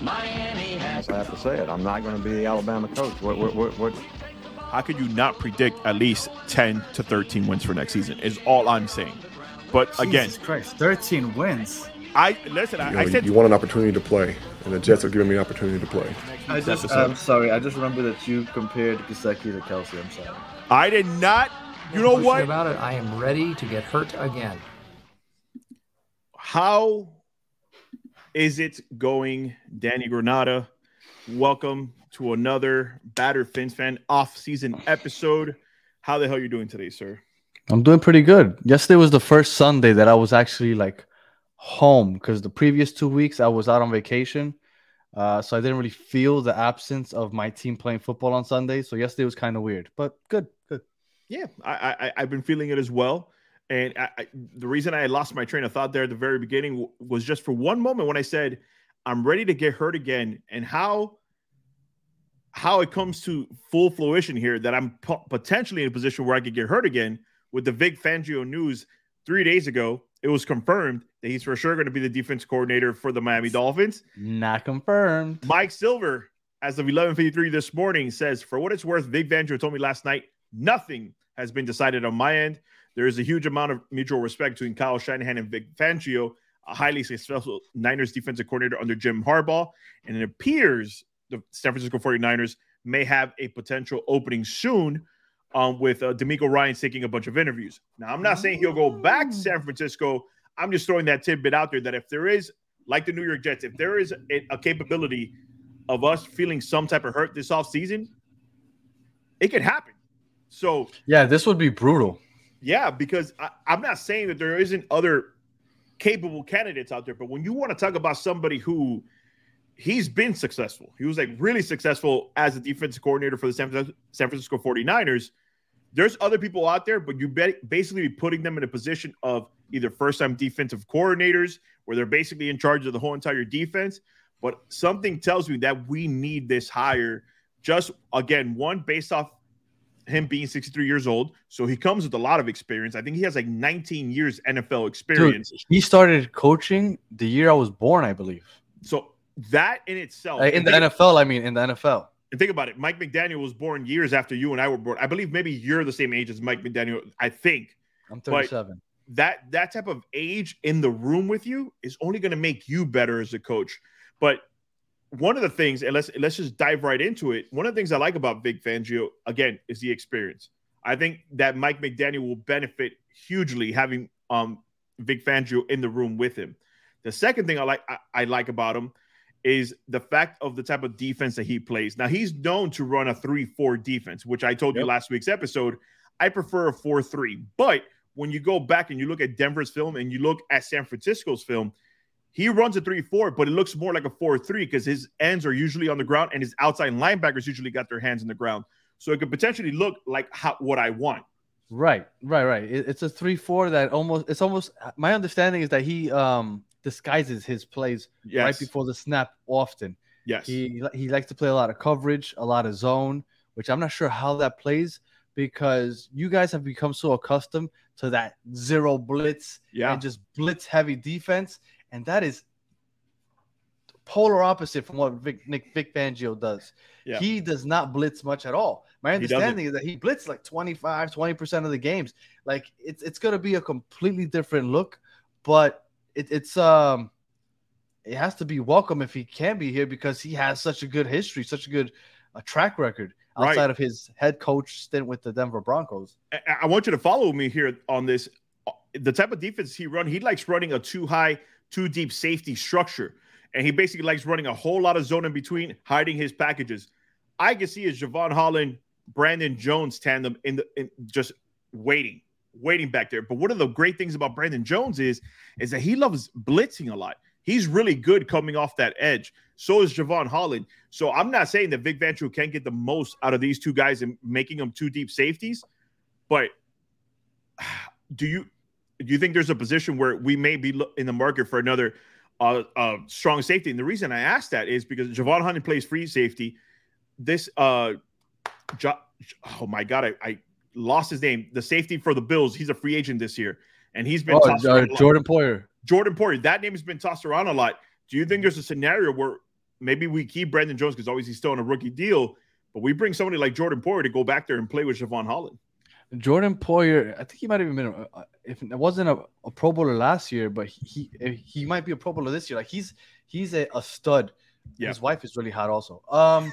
Miami has. I have to say it. I'm not going to be the Alabama coach. What, what, what, what? How could you not predict at least 10 to 13 wins for next season? Is all I'm saying. But again, Christ, 13 wins. I listen. I, You, I said you want an opportunity to play, and the Jets are giving me an opportunity to play. I just, episode. I'm sorry. I just remember that you compared Gesicki to Kelce. I'm sorry. I did not. You know what? about it? I am ready to get hurt again. How is it going, Danny Granada? Welcome to another Batter Fins fan off-season episode. How the hell are you doing today, sir? I'm doing pretty good. Yesterday was the first Sunday that I was actually like home because the previous two weeks I was out on vacation. Uh, so I didn't really feel the absence of my team playing football on Sunday. So yesterday was kind of weird, but good, good. Yeah, I, I I've been feeling it as well. And I, I, the reason I lost my train of thought there at the very beginning w- was just for one moment when I said I'm ready to get hurt again, and how how it comes to full fruition here that I'm po- potentially in a position where I could get hurt again with the Vic Fangio news three days ago. It was confirmed that he's for sure going to be the defense coordinator for the Miami Dolphins. Not confirmed. Mike Silver, as of 11:53 this morning, says, "For what it's worth, Vic Fangio told me last night nothing has been decided on my end. There is a huge amount of mutual respect between Kyle Shanahan and Vic Fangio, a highly successful Niners defensive coordinator under Jim Harbaugh, and it appears the San Francisco 49ers may have a potential opening soon." Um, with uh, DeMeco Ryan taking a bunch of interviews. Now, I'm not saying he'll go back to San Francisco. I'm just throwing that tidbit out there that if there is, like the New York Jets, if there is a, a capability of us feeling some type of hurt this offseason, it could happen. So, Yeah, this would be brutal. Yeah, because I, I'm not saying that there isn't other capable candidates out there, but when you want to talk about somebody who he's been successful, he was like really successful as a defensive coordinator for the San Francisco, 49ers. There's other people out there, but you basically be putting them in a position of either first time defensive coordinators where they're basically in charge of the whole entire defense. But something tells me that we need this hire just again, one based off him being 63 years old. So he comes with a lot of experience. I think he has like 19 years NFL experience. He started coaching the year I was born, I believe. So that in itself, Like, in the NFL, I mean, in the NFL. and think about it. Mike McDaniel was born years after you and I were born. I believe maybe you're the same age as Mike McDaniel. I think I'm 37. that that type of age in the room with you is only going to make you better as a coach. But one of the things, and let's let's just dive right into it. One of the things I like about Vic Fangio again is the experience. I think that Mike McDaniel will benefit hugely having um Vic Fangio in the room with him. The second thing I like I, I like about him is the fact of the type of defense that he plays. Now he's known to run a 3-4 defense, which I told you last week's episode. I prefer a 4-3. But when you go back and you look at Denver's film and you look at San Francisco's film, he runs a 3-4, but it looks more like a 4-3 because his ends are usually on the ground and his outside linebackers usually got their hands in the ground. So it could potentially look like how, what I want. Right, right, right. It, it's a three-four that almost. It's almost. My understanding is that he um disguises his plays Yes. right before the snap often. yes. He he likes to play a lot of coverage, a lot of zone, which I'm not sure how that plays because you guys have become so accustomed to that zero blitz yeah. and just blitz heavy defense, and that is polar opposite from what Vic, Nick Vic Fangio does. Yeah. He does not blitz much at all. My understanding is that he blitzed like 25, 20% of the games. Like it's it's gonna be a completely different look, but it, it's um it has to be welcome if he can be here because he has such a good history, such a good uh, track record Right. outside of his head coach stint with the Denver Broncos. I, I want you to follow me here on this. The type of defense he run, he likes running a too high, too deep safety structure, and he basically likes running a whole lot of zone in between, hiding his packages. I can see a Jevon Holland, Brandon Jones tandem in the in just waiting, waiting back there. But one of the great things about Brandon Jones is, is that he loves blitzing a lot. He's really good coming off that edge. So is Jevon Holland. So I'm not saying that Vic Fangio can't get the most out of these two guys and making them two deep safeties, but do you do you think there's a position where we may be in the market for another uh, uh, strong safety? And the reason I ask that is because Jevon Holland plays free safety. This uh, jo- oh my god, I, I lost his name. The safety for the Bills. He's a free agent this year, and he's been Oh, tossed uh, around a lot. Jordan Poyer. Jordan Poyer. That name has been tossed around a lot. Do you think there's a scenario where maybe we keep Brandon Jones because always he's still on a rookie deal, but we bring somebody like Jordan Poyer to go back there and play with Jevon Holland. Jordan Poyer, I think he might have even been, a, if it wasn't a, a Pro Bowler last year, but he he, he might be a Pro Bowler this year. Like he's he's a, a stud. Yeah. His wife is really hot, also. Um,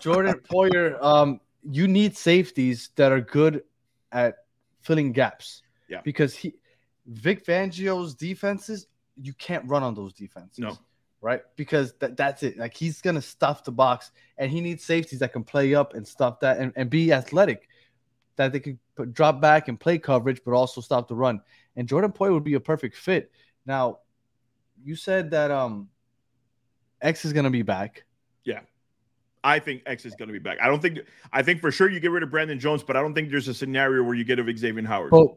Jordan Poyer, um, you need safeties that are good at filling gaps. Yeah. Because he, Vic Fangio's defenses, you can't run on those defenses. No. Right, because that, that's it. Like he's gonna stuff the box, and he needs safeties that can play up and stuff that, and, and be athletic that they could put, drop back and play coverage, but also stop the run. And Jordan Poyer would be a perfect fit. Now, you said that um X is gonna be back. Yeah. I think X is going to be back. I don't think. I think for sure you get rid of Brandon Jones, but I don't think there's a scenario where you get rid of Xavier Howard. But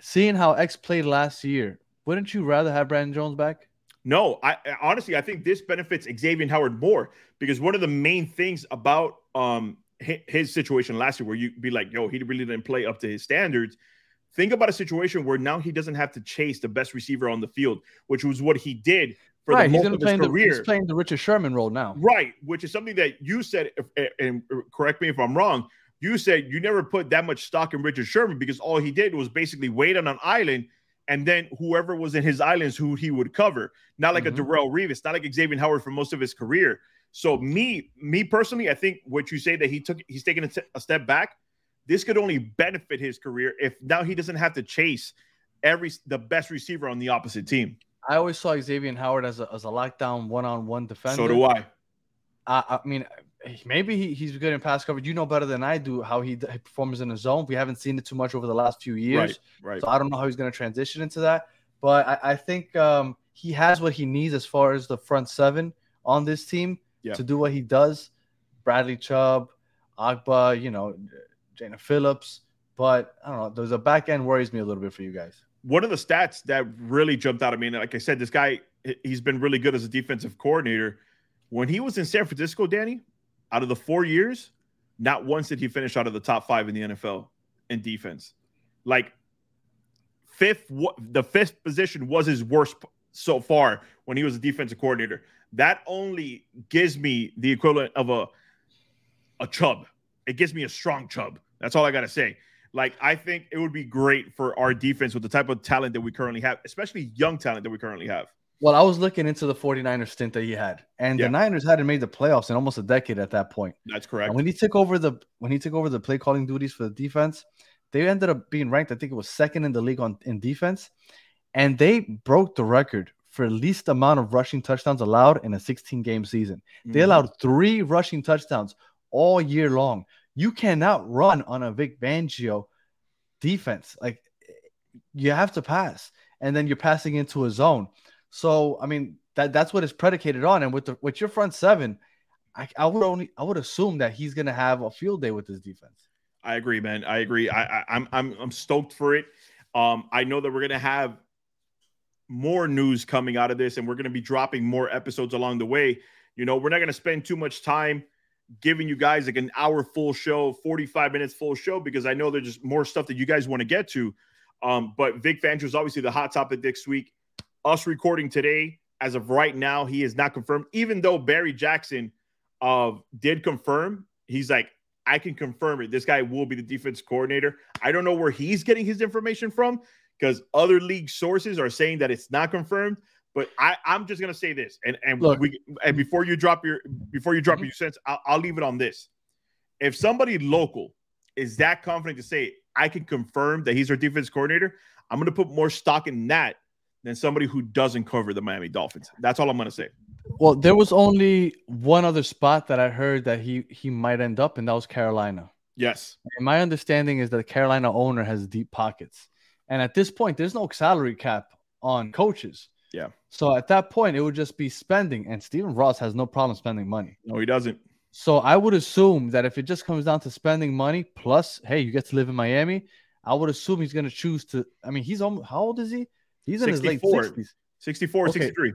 seeing how X played last year, wouldn't you rather have Brandon Jones back? No, I honestly I think this benefits Xavier Howard more because one of the main things about um his situation last year, where you'd be like, yo, he really didn't play up to his standards. Think about a situation where now he doesn't have to chase the best receiver on the field, which was what he did for right, the he's most gonna of play his the, career. he's playing the Richard Sherman role now. Right, which is something that you said, and correct me if I'm wrong. You said you never put that much stock in Richard Sherman because all he did was basically wait on an island, and then whoever was in his islands, who he would cover. Not like Mhm. a Darrelle Revis, not like Xavier Howard for most of his career. So me, me personally, I think what you say that he took, he's taking a, t- a step back. This could only benefit his career if now he doesn't have to chase every the best receiver on the opposite team. I always saw Xavier Howard as a as a lockdown one on one defender. So do I. I, I mean, maybe he, he's good in pass coverage. You know better than I do how he, he performs in the zone. We haven't seen it too much over the last few years, Right, right. so I don't know how he's going to transition into that. But I, I think um, he has what he needs as far as the front seven on this team Yeah. to do what he does. Bradley Chubb, Ogbah, you know, Jaelan Phillips. But I don't know. There's a back end worries me a little bit for you guys. one of the stats that really jumped out at me, and like I said, this guy he- he's been really good as a defensive coordinator. When he was in San Francisco, Danny, out of the four years, not once did he finish out of the top five in the NFL in defense. Like fifth, the fifth position was his worst so far when he was a defensive coordinator. That only gives me the equivalent of a a chub. It gives me a strong chub. That's all I gotta say. Like, I think it would be great for our defense with the type of talent that we currently have, especially young talent that we currently have. Well, I was looking into the 49ers stint that he had, and Yeah. the Niners hadn't made the playoffs in almost a decade at that point. That's correct. And when he took over the when he took over the play calling duties for the defense, they ended up being ranked. I think it was second in the league on in defense, and they broke the record for the least amount of rushing touchdowns allowed in a 16 game season. They Mhm. allowed three rushing touchdowns all year long. You cannot run on a Vic Fangio defense. Like you have to pass, and then you're passing into a zone. So I mean that that's what it's predicated on. And with the with your front seven, I, I would only I would assume that he's gonna have a field day with this defense. I agree, man. I agree. I, I I'm I'm I'm stoked for it. Um, I know that we're gonna have more news coming out of this, and we're gonna be dropping more episodes along the way. You know, we're not gonna spend too much time giving you guys like an hour full show, 45 minutes full show, because I know there's just more stuff that you guys want to get to. Um, but Vic Fangio is obviously the hot topic this week. Us recording today, as of right now, he is not confirmed, even though Barry Jackson uh, did confirm. He's like, I can confirm it. This guy will be the defense coordinator. I don't know where he's getting his information from because other league sources are saying that it's not confirmed. But I, I'm just gonna say this, and and Look. we and before you drop your before you drop Mhm. your sense, I'll, I'll leave it on this. If somebody local is that confident to say I can confirm that he's our defense coordinator, I'm gonna put more stock in that than somebody who doesn't cover the Miami Dolphins. That's all I'm gonna say. Well, there was only one other spot that I heard that he he might end up, and that was Carolina. Yes. And my understanding is that the Carolina owner has deep pockets, and at this point, there's no salary cap on coaches. Yeah. So at that point, it would just be spending, and Stephen Ross has no problem spending money. No, he doesn't. So I would assume that if it just comes down to spending money plus, hey, you get to live in Miami, I would assume he's going to choose to. I mean, he's almost how old is he? He's in his late 64. sixties. 64, Okay. 63.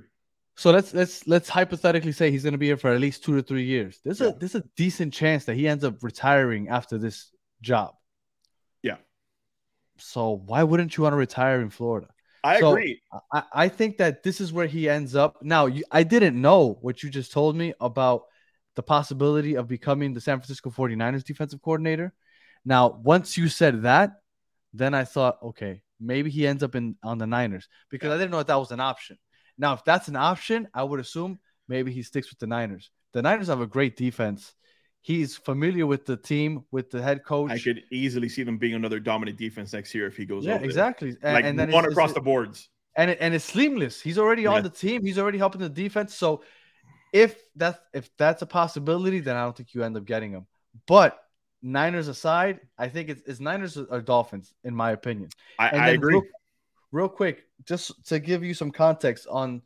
So let's let's let's hypothetically say he's going to be here for at least two to three years. There's Yeah. a there's a decent chance that he ends up retiring after this job. So why wouldn't you want to retire in Florida? I So- agree. I, I think that this is where he ends up. Now, you, I didn't know what you just told me about the possibility of becoming the San Francisco 49ers defensive coordinator. Now, once you said that, then I thought, okay, maybe he ends up in on the Niners because I didn't know that that was an option. Now, if that's an option, I would assume maybe he sticks with the Niners. The Niners have a great defense. He's familiar with the team, with the head coach. I could easily see them being another dominant defense next year if he goes yeah, exactly. And, Like and then one across the boards. and it, and it's seamless. He's already Yeah. on the team. He's already helping the defense. So if that's if that's a possibility, then I don't think you end up getting him. But Niners aside, I think it's, it's Niners or Dolphins, in my opinion. I, I agree. Real, real quick, just to give you some context on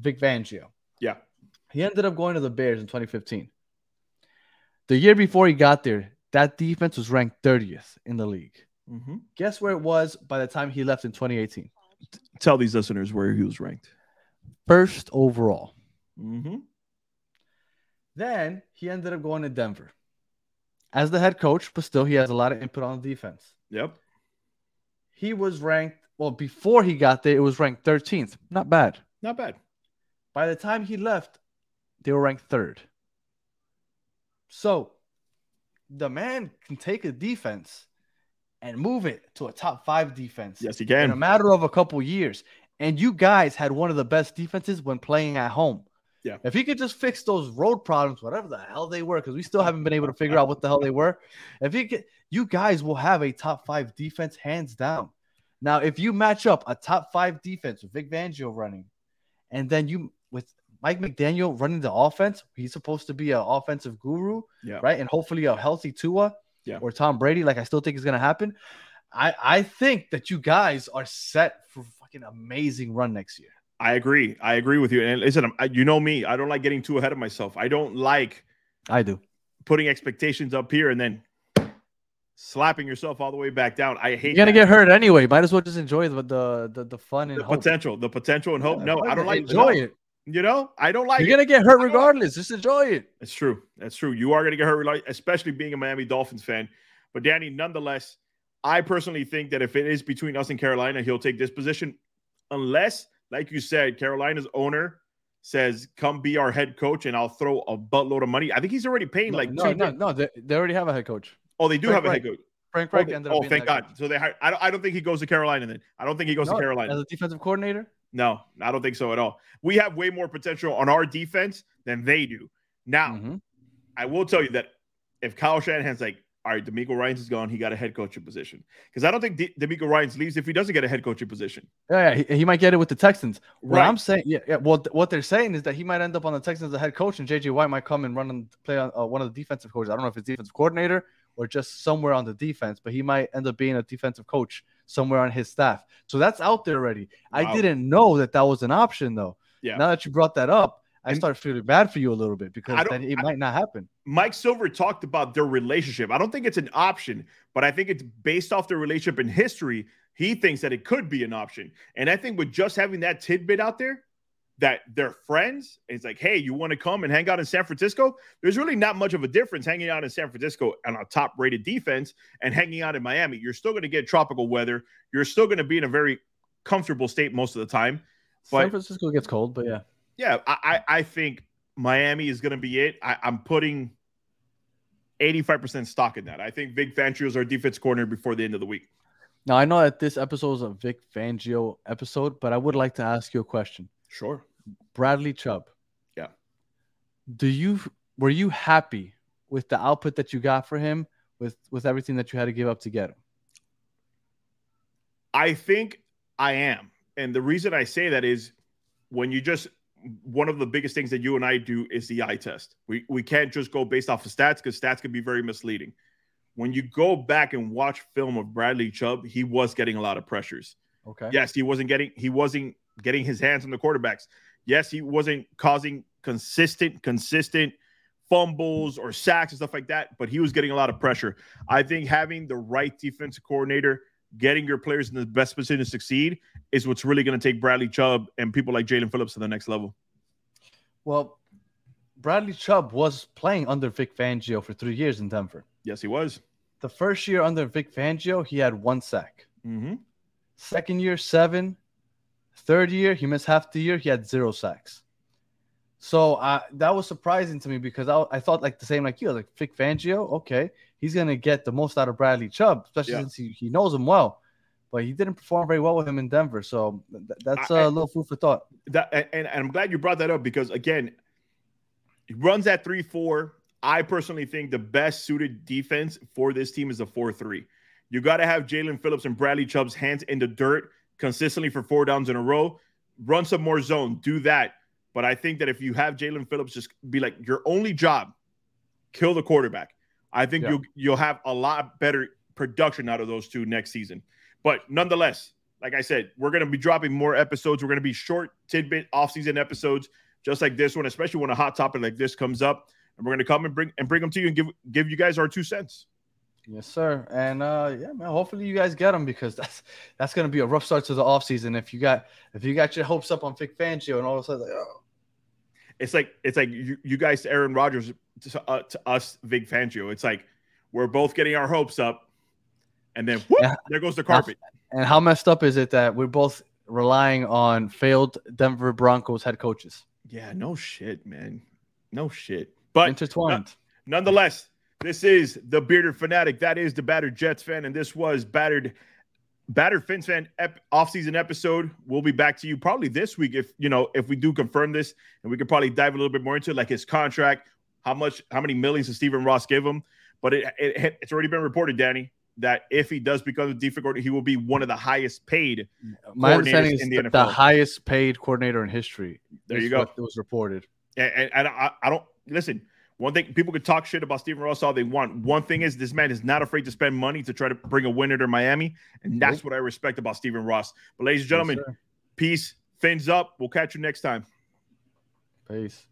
Vic Fangio, yeah. he ended up going to the Bears in 2015. The year before he got there, that defense was ranked 30th in the league. hmm Guess where it was by the time he left in 2018? Tell these listeners where he was ranked. First overall. Mm-hmm. Then he ended up going to Denver as the head coach, but still he has a lot of input on the defense. Yep. He was ranked, well, before he got there, it was ranked 13th. Not bad. Not bad. By the time he left, they were ranked third. So the man can take a defense and move it to a top five defense Yes, he can. in a matter of a couple years. And you guys had one of the best defenses when playing at home. Yeah. If he could just fix those road problems, whatever the hell they were, because we still haven't been able to figure out what the hell they were. If he could, you guys will have a top five defense hands down. Now, if you match up a top five defense with Vic Fangio running, and then you with Mike McDaniel running the offense, he's supposed to be an offensive guru, Yeah. right? And hopefully a healthy Tua Yeah. or Tom Brady, like I still think is going to happen. I I think that you guys are set for fucking amazing run next year. I agree. I agree with you. And listen, I, you know me. I don't like getting too ahead of myself. I don't like I do. putting expectations up here and then slapping yourself all the way back down. I hate You're gonna that. get hurt anyway. Might as well just enjoy the the the, the fun and the hope. potential, the potential and hope. Yeah, no, I don't like enjoy no. it. You know, I don't like You're it. gonna get hurt regardless. Just enjoy it. It's true. That's true. You are to get hurt, especially being a Miami Dolphins fan. But Danny, nonetheless, I personally think that if it is between us and Carolina, he'll take this position, unless, like you said, Carolina's owner says, "Come be our head coach, and I'll throw a buttload of money." I think he's already paying No, like no, two. no, no. They, they already have a head coach. Oh, they do Frank have a head coach. Frank Oh, Reich they- ended up oh, thank God. coach. So they. hi- I don't. I don't think he goes to Carolina. Then I don't think he goes No, to Carolina. as a defensive coordinator. No, I don't think so at all. We have way more potential on our defense than they do. Now, Mhm. I will tell you that if Kyle Shanahan's like, all right, DeMeco Ryans is gone, he got a head coaching position. Because I don't think D- DeMeco Ryans leaves if he doesn't get a head coaching position. Yeah, yeah he, he might get it with the Texans. What Right. I'm saying, yeah, yeah. Well, th- what they're saying is that he might end up on the Texans as a head coach, and JJ White might come and run and play on uh, one of the defensive coaches. I don't know if it's defensive coordinator or just somewhere on the defense, but he might end up being a defensive coach somewhere on his staff. So that's out there already. I didn't know that that was an option though. Yeah. Now that you brought that up, I start feeling bad for you a little bit because then it I- might not happen. Mike Silver talked about their relationship. I don't think it's an option, but I think it's based off their relationship in history. He thinks that it could be an option. And I think with just having that tidbit out there, that they're friends, it's like, hey, you want to come and hang out in San Francisco? There's really not much of a difference hanging out in San Francisco on a top rated defense and hanging out in Miami. You're still going to get tropical weather. You're still going to be in a very comfortable state most of the time. But- San Francisco gets cold, but yeah. Yeah, I, I, I think Miami is going to be it. I, I'm putting 85% stock in that. I think Vic Fangio is our defense corner before the end of the week. Now I know that this episode is a Vic Fangio episode, but I would like to ask you a question. Sure. Bradley Chubb. Yeah. Do you were you happy with the output that you got for him with with everything that you had to give up to get him? I think I am. And the reason I say that is when you just one of the biggest things that you and I do is the eye test. We we can't just go based off of stats because stats can be very misleading. When you go back and watch film of Bradley Chubb, he was getting a lot of pressures. Okay. Yes, he wasn't getting he wasn't getting his hands on the quarterbacks. Yes, he wasn't causing consistent consistent fumbles or sacks and stuff like that, but he was getting a lot of pressure. I think having the right defensive coordinator, getting your players in the best position to succeed is what's really going to take Bradley Chubb and people like Jaelan Phillips to the next level. Well, Bradley Chubb was playing under Vic Fangio for three years in Denver. Yes, he was. The first year under Vic Fangio, he had one sack. Mm-hmm. Second year, seven. Third year, he missed half the year. He had zero sacks. So uh, that was surprising to me because I, I thought like the same like you, I was like Vic Fangio, okay, he's gonna get the most out of Bradley Chubb, especially Yeah. since he, he knows him well. But he didn't perform very well with him in Denver, so th- that's I- a little food for thought. that and, and I'm glad you brought that up because again, he runs at three four. I personally think the best suited defense for this team is a four three. You got to have Jaelan Phillips and Bradley Chubb's hands in the dirt consistently for four downs in a row. Run some more zone, do that. But I think that if you have Jaelan Phillips just be like your only job, kill the quarterback. I think Yeah. you'll you'll have a lot better production out of those two next season. But nonetheless, like I said, we're going to be dropping more episodes. We're going to be short tidbit off-season episodes, just like this one, especially when a hot topic like this comes up. And we're going to come and bring and bring them to you and give give you guys our two cents. Yes, sir. And uh yeah, man, hopefully you guys get him because that's that's gonna be a rough start to the offseason if you got if you got your hopes up on Vic Fangio and all of a sudden like, oh, It's like it's like you, you guys to Aaron Rodgers to, uh, to us, Vic Fangio. It's like we're both getting our hopes up, and then whoop, Yeah. there goes the carpet. and how messed up is it that we're both relying on failed Denver Broncos head coaches? Yeah, no shit, man, no shit. But Intertwined. Nonetheless, this is the bearded fanatic. That is the battered Jets fan, and this was battered, battered Fins fan ep- off-season episode. We'll be back to you probably this week if you know if we do confirm this, and we could probably dive a little bit more into it, like his contract, how much, how many millions does Stephen Ross give him? But it, it it's already been reported, Danny, that if he does become the defensive coordinator, he will be one of the highest paid. My understanding is in the the, the highest paid coordinator in history. There you go. It was reported. And, and, and I, I don't listen. One thing people could talk shit about Stephen Ross all they want. One thing is this man is not afraid to spend money to try to bring a winner to Miami, and that's what I respect about Stephen Ross. But ladies and gentlemen, Yes, peace, fins up. We'll catch you next time. Peace.